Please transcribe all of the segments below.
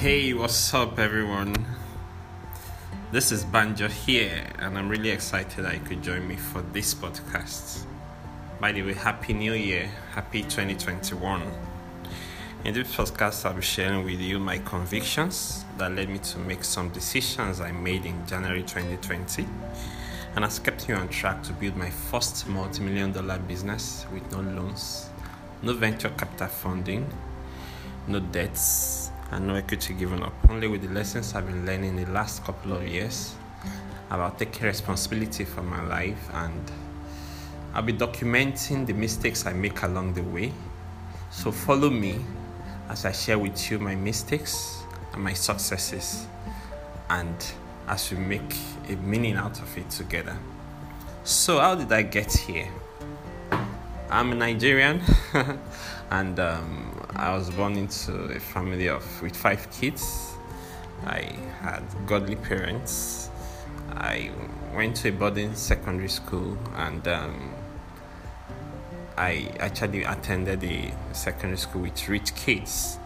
Hey, what's up, everyone? This is Banjo here, and I'm really excited that you could join me for this podcast. By the way, Happy New Year, Happy 2021. In this podcast, I'll be sharing with you my convictions that led me to make some decisions I made in January 2020 and has kept me on track to build my first multi million dollar business with no loans, no venture capital funding, no debts and no equity given up. Only with the lessons I've been learning in the last couple of years about taking responsibility for my life and I'll be documenting the mistakes I make along the way. So follow me as I share with you my mistakes and my successes and as we make a meaning out of it together. So how did I get here? I'm a Nigerian and um, I was born into a family of with five kids. I had godly parents. I went to a boarding secondary school and um, I actually attended a secondary school with rich kids.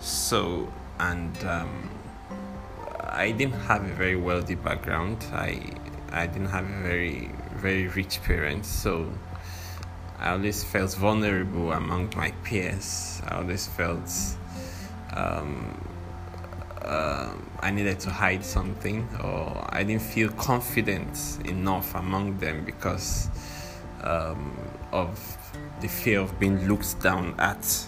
So, and um, I didn't have a very wealthy background. I I didn't have a very very rich parents. So I always felt vulnerable among my peers. I always felt um, uh, I needed to hide something, or I didn't feel confident enough among them because um, of the fear of being looked down at.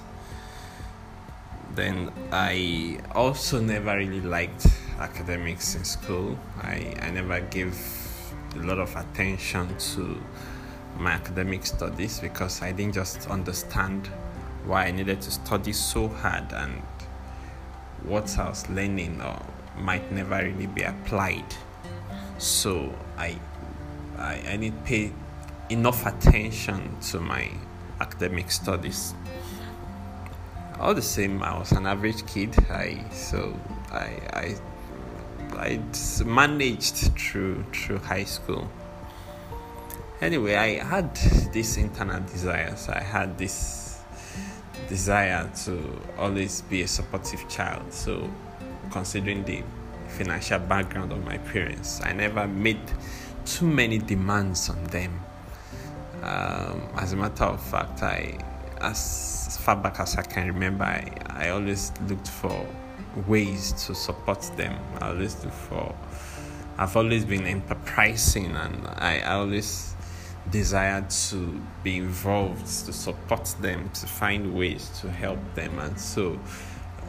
Then I also never really liked academics in school. I, I never gave a lot of attention to my academic studies because I didn't just understand why I needed to study so hard and what I was learning or might never really be applied. So I I, I didn't pay enough attention to my academic studies. All the same, I was an average kid. I so I I I managed through through high school anyway i had this internal desires i had this desire to always be a supportive child. So considering the financial background of my parents i never made too many demands on them. Um, as a matter of fact i as far back as i can remember I, I always looked for ways to support them. I always look for i've always been enterprising and i, I always desire to be involved, to support them, to find ways to help them. And so,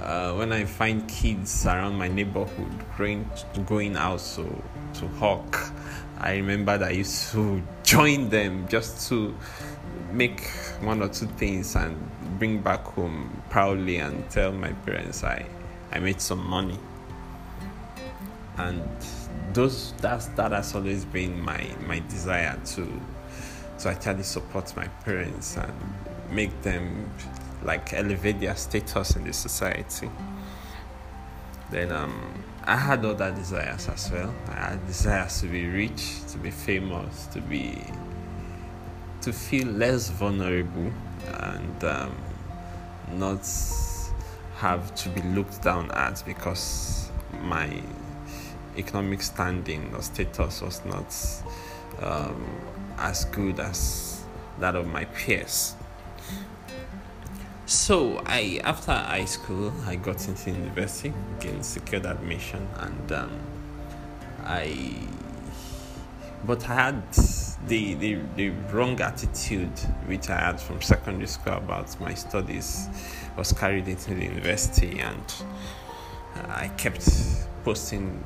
uh, when I find kids around my neighborhood going, going out to, to hawk, I remember that I used to join them just to make one or two things and bring back home proudly and tell my parents I, I made some money. And those that's that has always been my my desire to to actually support my parents and make them like elevate their status in the society. Then um, I had other desires as well. I had desires to be rich, to be famous, to be to feel less vulnerable and um, not have to be looked down at because my economic standing or status was not um, as good as that of my peers. So I after high school I got into university, again secured admission and um, I but I had the, the the wrong attitude which I had from secondary school about my studies was carried into the university and I kept posting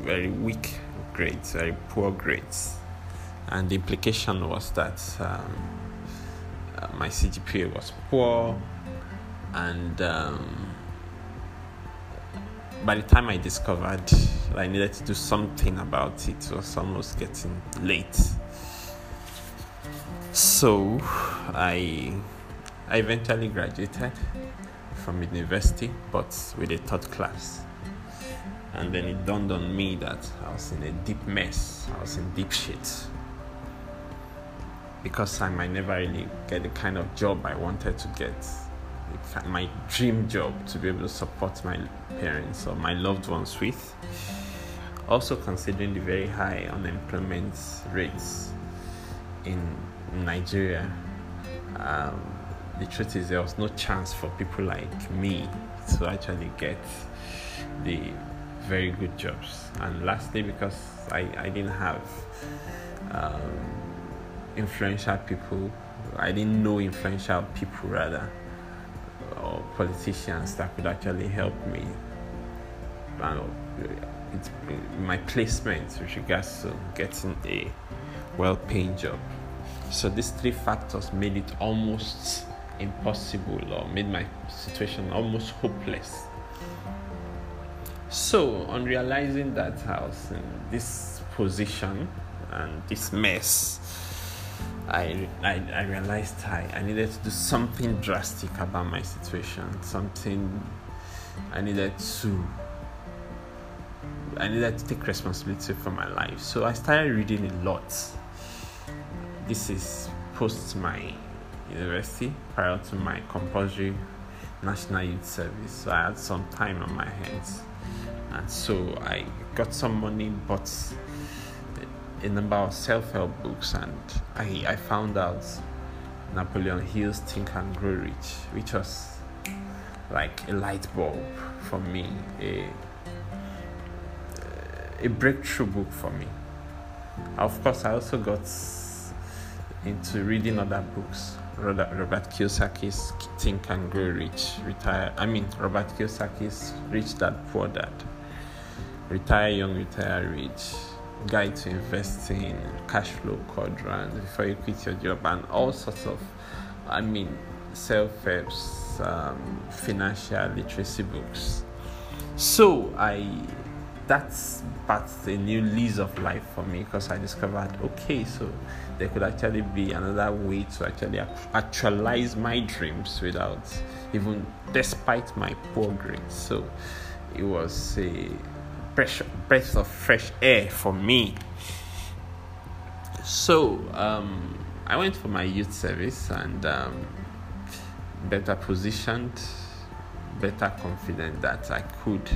very weak grades, very poor grades and the implication was that um, uh, my CGPA was poor, and um, by the time I discovered I needed to do something about it, it was almost getting late. So I I eventually graduated from university, but with a third class. And then it dawned on me that I was in a deep mess. I was in deep shit because I might never really get the kind of job I wanted to get my dream job to be able to support my parents or my loved ones with. Also, considering the very high unemployment rates in Nigeria, um, the truth is there was no chance for people like me to actually get the very good jobs. And lastly, because I, I didn't have um, influential people, I didn't know influential people rather, or politicians that could actually help me. And uh, it's my placement with regards to getting a well paying job. So these three factors made it almost impossible or made my situation almost hopeless. So, on realizing that I was in this position and this mess, I, I, I realized I, I needed to do something drastic about my situation. Something I needed to I needed to take responsibility for my life. So I started reading a lot. This is post my university, prior to my compulsory national youth service. So I had some time on my hands. And so I got some money, bought a number of self help books, and I, I found out Napoleon Hill's Think and Grow Rich, which was like a light bulb for me, a a breakthrough book for me. Of course, I also got into reading other books. Robert Kiyosaki's Think and Grow Rich, retire. I mean, Robert Kiyosaki's Rich Dad Poor Dad, Retire Young, Retire Rich, Guide to Investing, Cash Flow Quadrant, Before You Quit Your Job, and all sorts of, I mean, self-helps, um, financial literacy books. So I that's but a new lease of life for me because I discovered okay, so there could actually be another way to actually actualize my dreams without even despite my poor grades. So it was a breath of fresh air for me. So um, I went for my youth service and um, better positioned, better confident that I could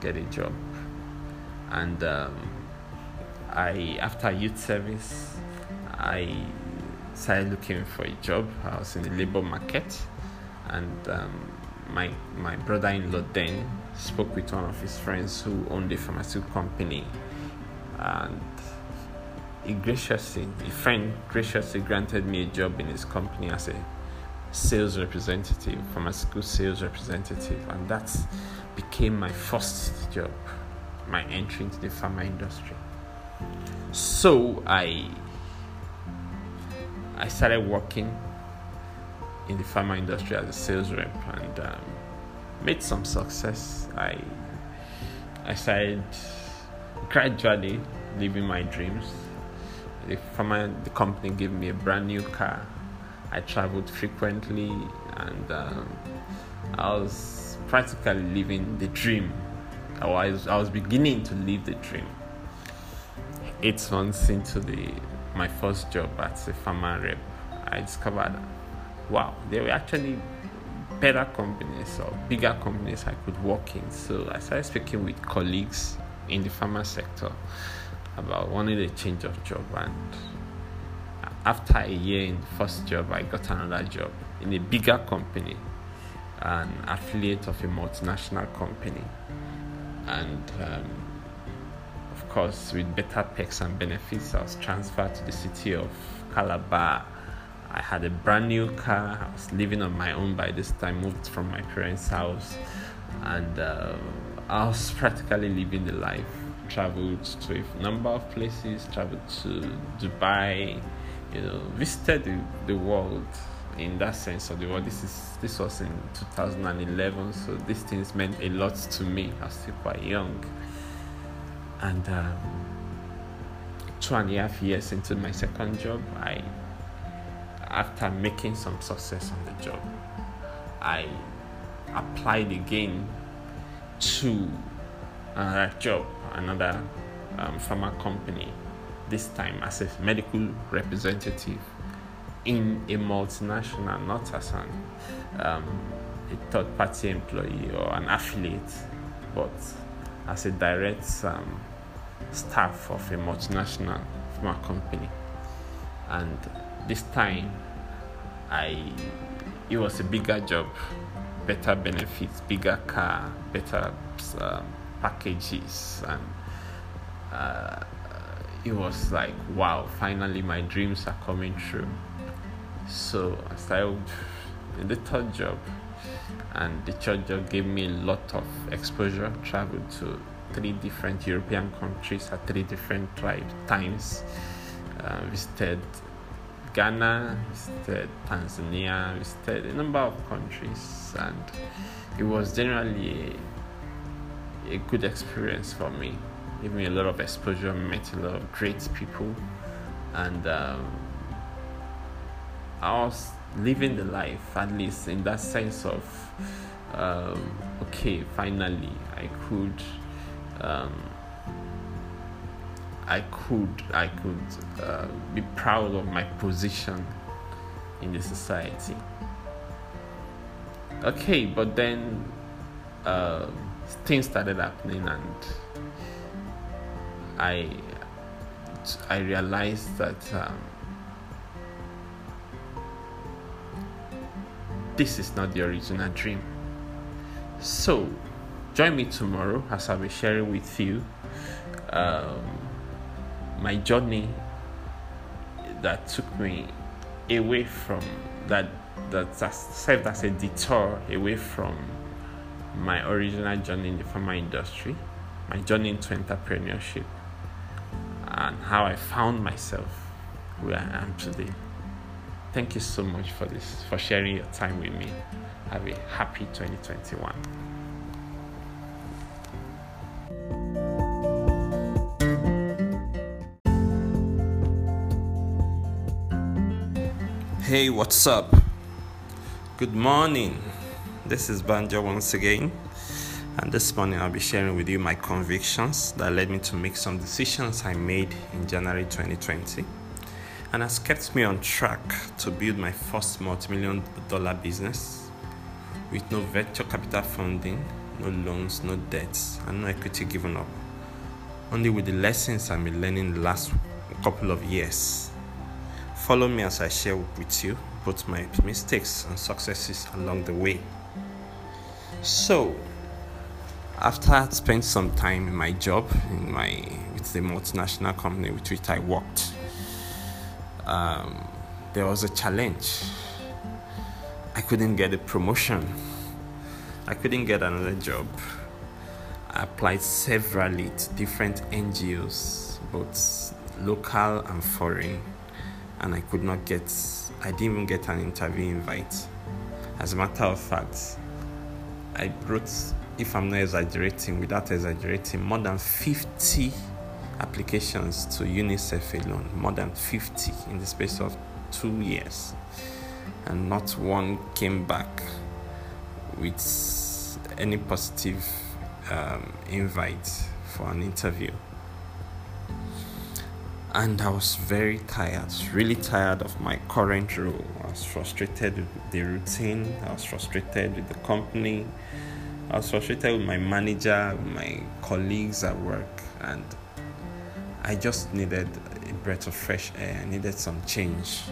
get a job and um, I after youth service I started looking for a job. I was in the labor market, and um, my my brother-in-law then spoke with one of his friends who owned a pharmaceutical company, and he graciously, a friend graciously granted me a job in his company as a sales representative, pharmaceutical sales representative, and that became my first job my entry into the pharma industry. So I I started working in the pharma industry as a sales rep and um, made some success. I I started gradually living my dreams. The pharma the company gave me a brand new car. I traveled frequently and um, I was practically living the dream I was, I was beginning to live the dream. Eight months into the my first job as a pharma rep, I discovered, wow, there were actually better companies or bigger companies I could work in. So I started speaking with colleagues in the pharma sector about wanting a change of job. And after a year in the first job, I got another job in a bigger company, an affiliate of a multinational company and um, of course with better perks and benefits i was transferred to the city of calabar i had a brand new car i was living on my own by this time moved from my parents house and uh, i was practically living the life traveled to a number of places traveled to dubai you know visited the, the world in that sense of the word. This is this was in 2011, so these things meant a lot to me. I was still quite young, and um, two and a half years into my second job, I after making some success on the job, I applied again to another job, another um, pharma company. This time as a medical representative in a multinational, not as an um, a third party employee or an affiliate, but as a direct um, staff of a multinational pharma company. And this time, I it was a bigger job, better benefits, bigger car, better um, packages, and uh, it was like wow! Finally, my dreams are coming true. So I started in the third job, and the third job gave me a lot of exposure. Traveled to three different European countries at three different times. Uh, visited Ghana, visited Tanzania, visited a number of countries, and it was generally a, a good experience for me. Gave me a lot of exposure, met a lot of great people, and um, I was living the life, at least in that sense of, um, okay, finally, I could. Um, I could I could uh, be proud of my position in the society. Okay, but then uh, things started happening, and I I realized that um, this is not the original dream. So, join me tomorrow as I'll be sharing with you. Um, my journey that took me away from that that served as a detour away from my original journey in the pharma industry, my journey into entrepreneurship, and how I found myself where I am today. Thank you so much for this, for sharing your time with me. Have a happy 2021. Hey, what's up? Good morning. This is Banjo once again. And this morning I'll be sharing with you my convictions that led me to make some decisions I made in January 2020 and has kept me on track to build my first multi-million dollar business with no venture capital funding, no loans, no debts, and no equity given up. Only with the lessons I've been learning the last couple of years Follow me as I share with you both my mistakes and successes along the way. So, after I spent some time in my job in my with the multinational company with which I worked, um, there was a challenge. I couldn't get a promotion. I couldn't get another job. I applied severally to different NGOs, both local and foreign and I could not get, I didn't even get an interview invite. As a matter of fact, I wrote, if I'm not exaggerating, without exaggerating, more than 50 applications to UNICEF alone, more than 50 in the space of two years, and not one came back with any positive um, invite for an interview and I was very tired, really tired of my current role. I was frustrated with the routine, I was frustrated with the company, I was frustrated with my manager, my colleagues at work, and I just needed a breath of fresh air. I needed some change.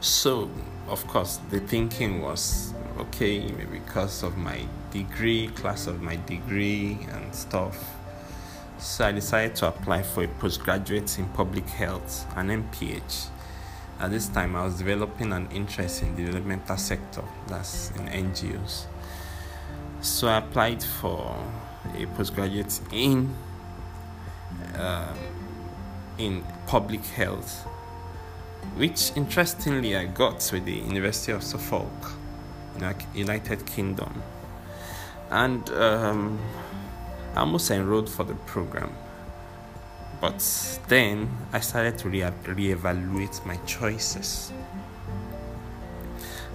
So, of course, the thinking was okay, maybe because of my degree, class of my degree, and stuff so I decided to apply for a postgraduate in public health, an MPH. At this time, I was developing an interest in the developmental sector, that's in NGOs. So I applied for a postgraduate in uh, in public health, which interestingly I got with the University of Suffolk, United Kingdom, and. Um, almost enrolled for the program. But then I started to re- reevaluate my choices.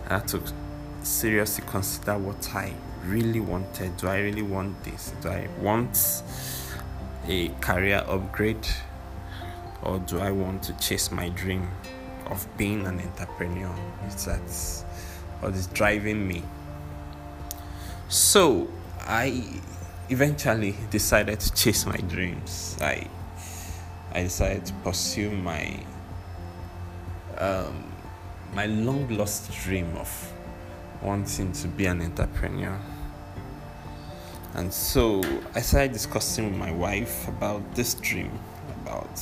I had to seriously consider what I really wanted. Do I really want this? Do I want a career upgrade? Or do I want to chase my dream of being an entrepreneur? It's that what is driving me. So I eventually decided to chase my dreams. I I decided to pursue my um, my long lost dream of wanting to be an entrepreneur. And so I started discussing with my wife about this dream. About,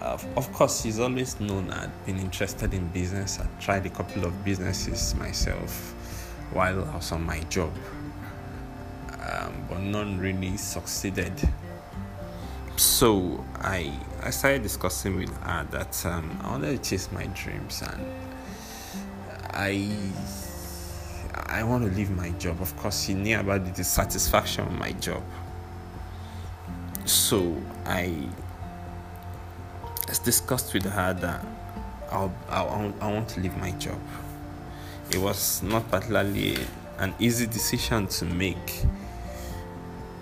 uh, of course, she's always known I'd been interested in business. I tried a couple of businesses myself while I was on my job, um, but none really succeeded. So I I started discussing with her that um, I wanted to chase my dreams and I I want to leave my job. Of course, she knew about the dissatisfaction of my job. So I discussed with her that I'll, I want to leave my job. It was not particularly an easy decision to make.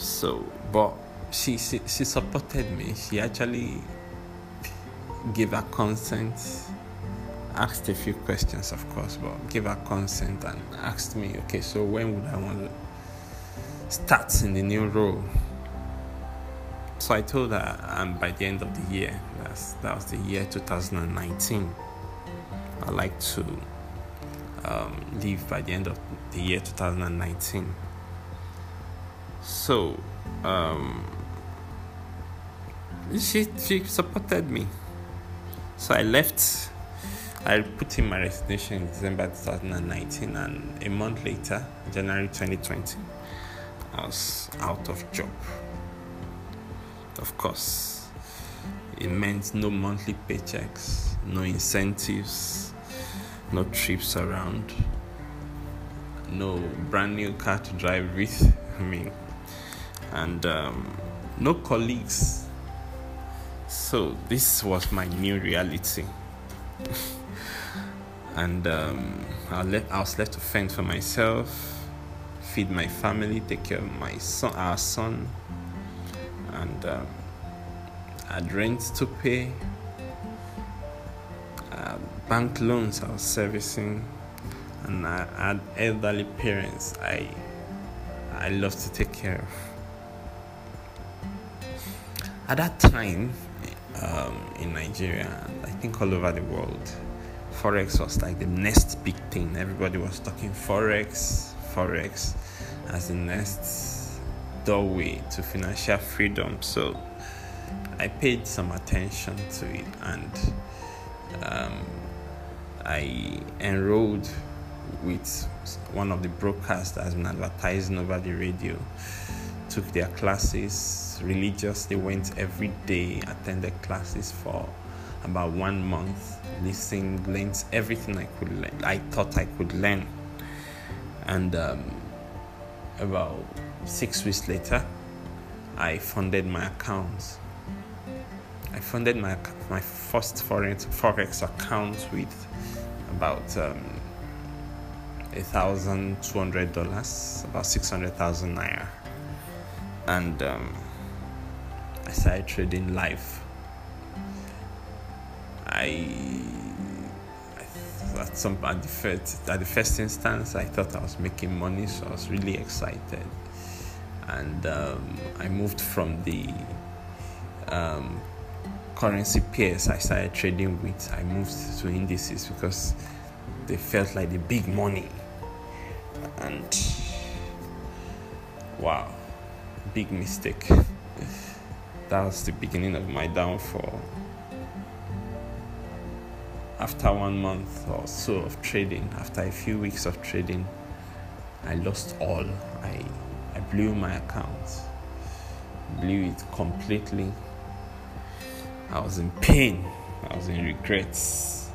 So, but she, she, she supported me. She actually gave her consent asked a few questions, of course, but gave her consent and asked me, okay, so when would I want to start in the new role? So I told her, um, by the end of the year, that's, that was the year 2019, I'd like to um, leave by the end of the year 2019. So, um, she, she supported me. So I left I put in my resignation in December 2019, and a month later, January 2020, I was out of job. Of course, it meant no monthly paychecks, no incentives, no trips around, no brand new car to drive with me, and um, no colleagues. So, this was my new reality. and um, I, let, I was left to fend for myself, feed my family, take care of my son, our son, and um, I had rent to pay, uh, bank loans I was servicing, and I had elderly parents I I love to take care of. At that time, um, in Nigeria, I think all over the world, forex was like the next big thing. Everybody was talking forex, forex as the next doorway to financial freedom. So I paid some attention to it and um, I enrolled with one of the brokers that has been advertising over the radio. Took their classes religiously, went every day, attended classes for about one month, listening, learned everything I could learn. I thought I could learn, and um, about six weeks later, I funded my account. I funded my my first forex forex account with about um, a thousand two hundred dollars, about six hundred thousand naira, and um, I started trading live I, I at some at the first at the first instance I thought I was making money, so I was really excited, and um, I moved from the um, currency pairs I started trading with. I moved to indices because they felt like the big money, and wow, big mistake. that was the beginning of my downfall after one month or so of trading, after a few weeks of trading, I lost all. I, I blew my account, blew it completely. I was in pain, I was in regrets.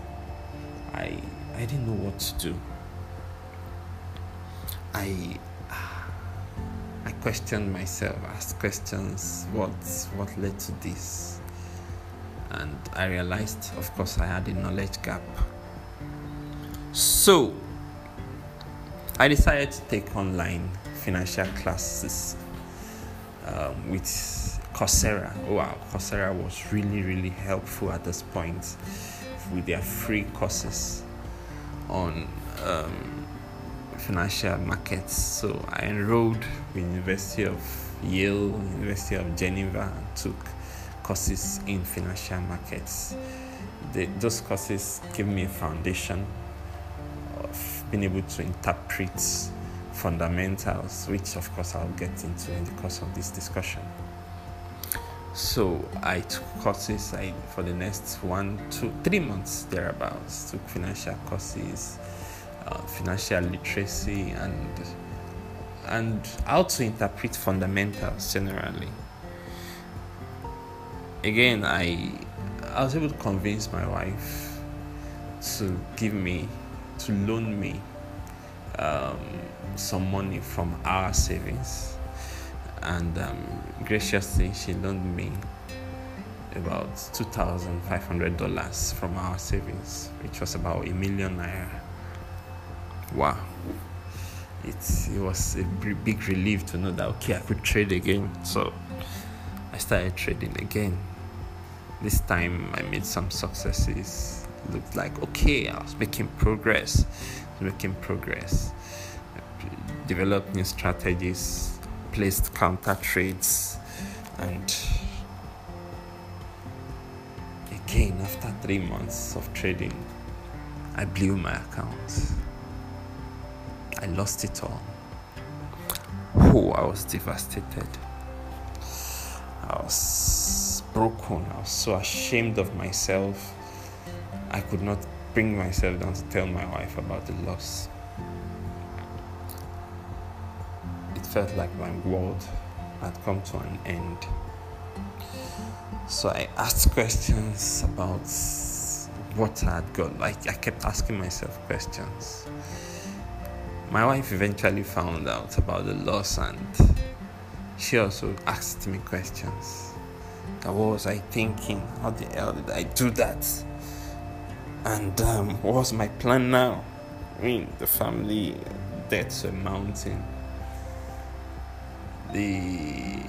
I, I didn't know what to do. I, I questioned myself, asked questions what, what led to this? and I realized, of course, I had a knowledge gap. So I decided to take online financial classes um, with Coursera. Wow, Coursera was really, really helpful at this point with their free courses on um, financial markets. So I enrolled in University of Yale, University of Geneva, and took courses in financial markets. The, those courses gave me a foundation of being able to interpret fundamentals, which of course I'll get into in the course of this discussion. So I took courses I, for the next one, two, three months thereabouts. Took financial courses, uh, financial literacy, and and how to interpret fundamentals generally. Again, I I was able to convince my wife to give me, to loan me um, some money from our savings and um, graciously she loaned me about $2,500 from our savings, which was about a million naira. Wow. It, it was a big relief to know that, okay, I could trade again. So I started trading again. This time I made some successes. Looked like, okay, I was making progress. Making progress. developed new strategies placed counter trades and again after three months of trading i blew my account i lost it all oh i was devastated i was broken i was so ashamed of myself i could not bring myself down to tell my wife about the loss It felt like my world had come to an end. So I asked questions about what I had got. Like I kept asking myself questions. My wife eventually found out about the loss and she also asked me questions. what was I thinking? How the hell did I do that? And um, what was my plan now? I mean, the family debts were mounting the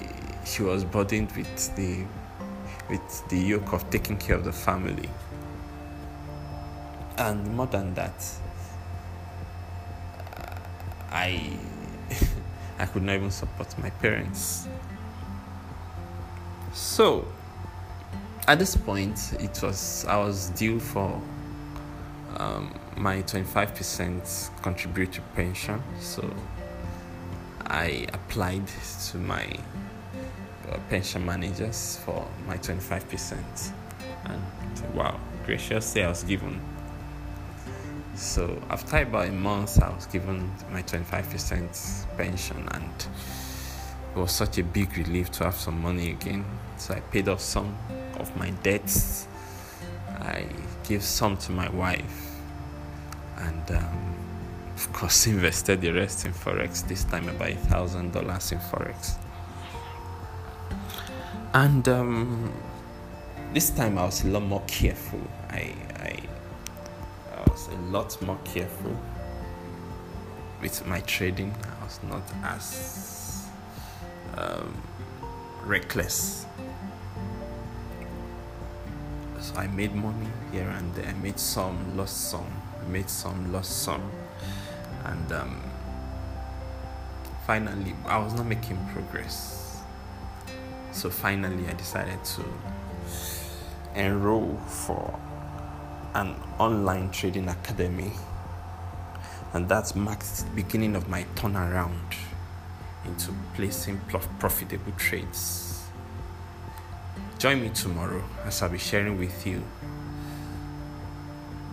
she was burdened with the with the yoke of taking care of the family and more than that i i could not even support my parents so at this point it was i was due for um, my 25% contributory pension so I applied to my uh, pension managers for my 25%. And wow, graciously I was given. So after about a month, I was given my 25% pension, and it was such a big relief to have some money again. So I paid off some of my debts. I gave some to my wife, and um, of course, invested the rest in forex. This time, about a thousand dollars in forex. And um, this time, I was a lot more careful. I, I, was a lot more careful with my trading. I was not as um, reckless. So I made money here and there. I made some, lost some. I made some, lost some and um, finally i was not making progress so finally i decided to enroll for an online trading academy and that's marked the beginning of my turnaround into placing profitable trades join me tomorrow as i'll be sharing with you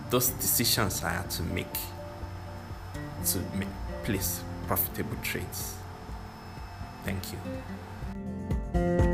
those decisions i had to make to make, place profitable trades. Thank you.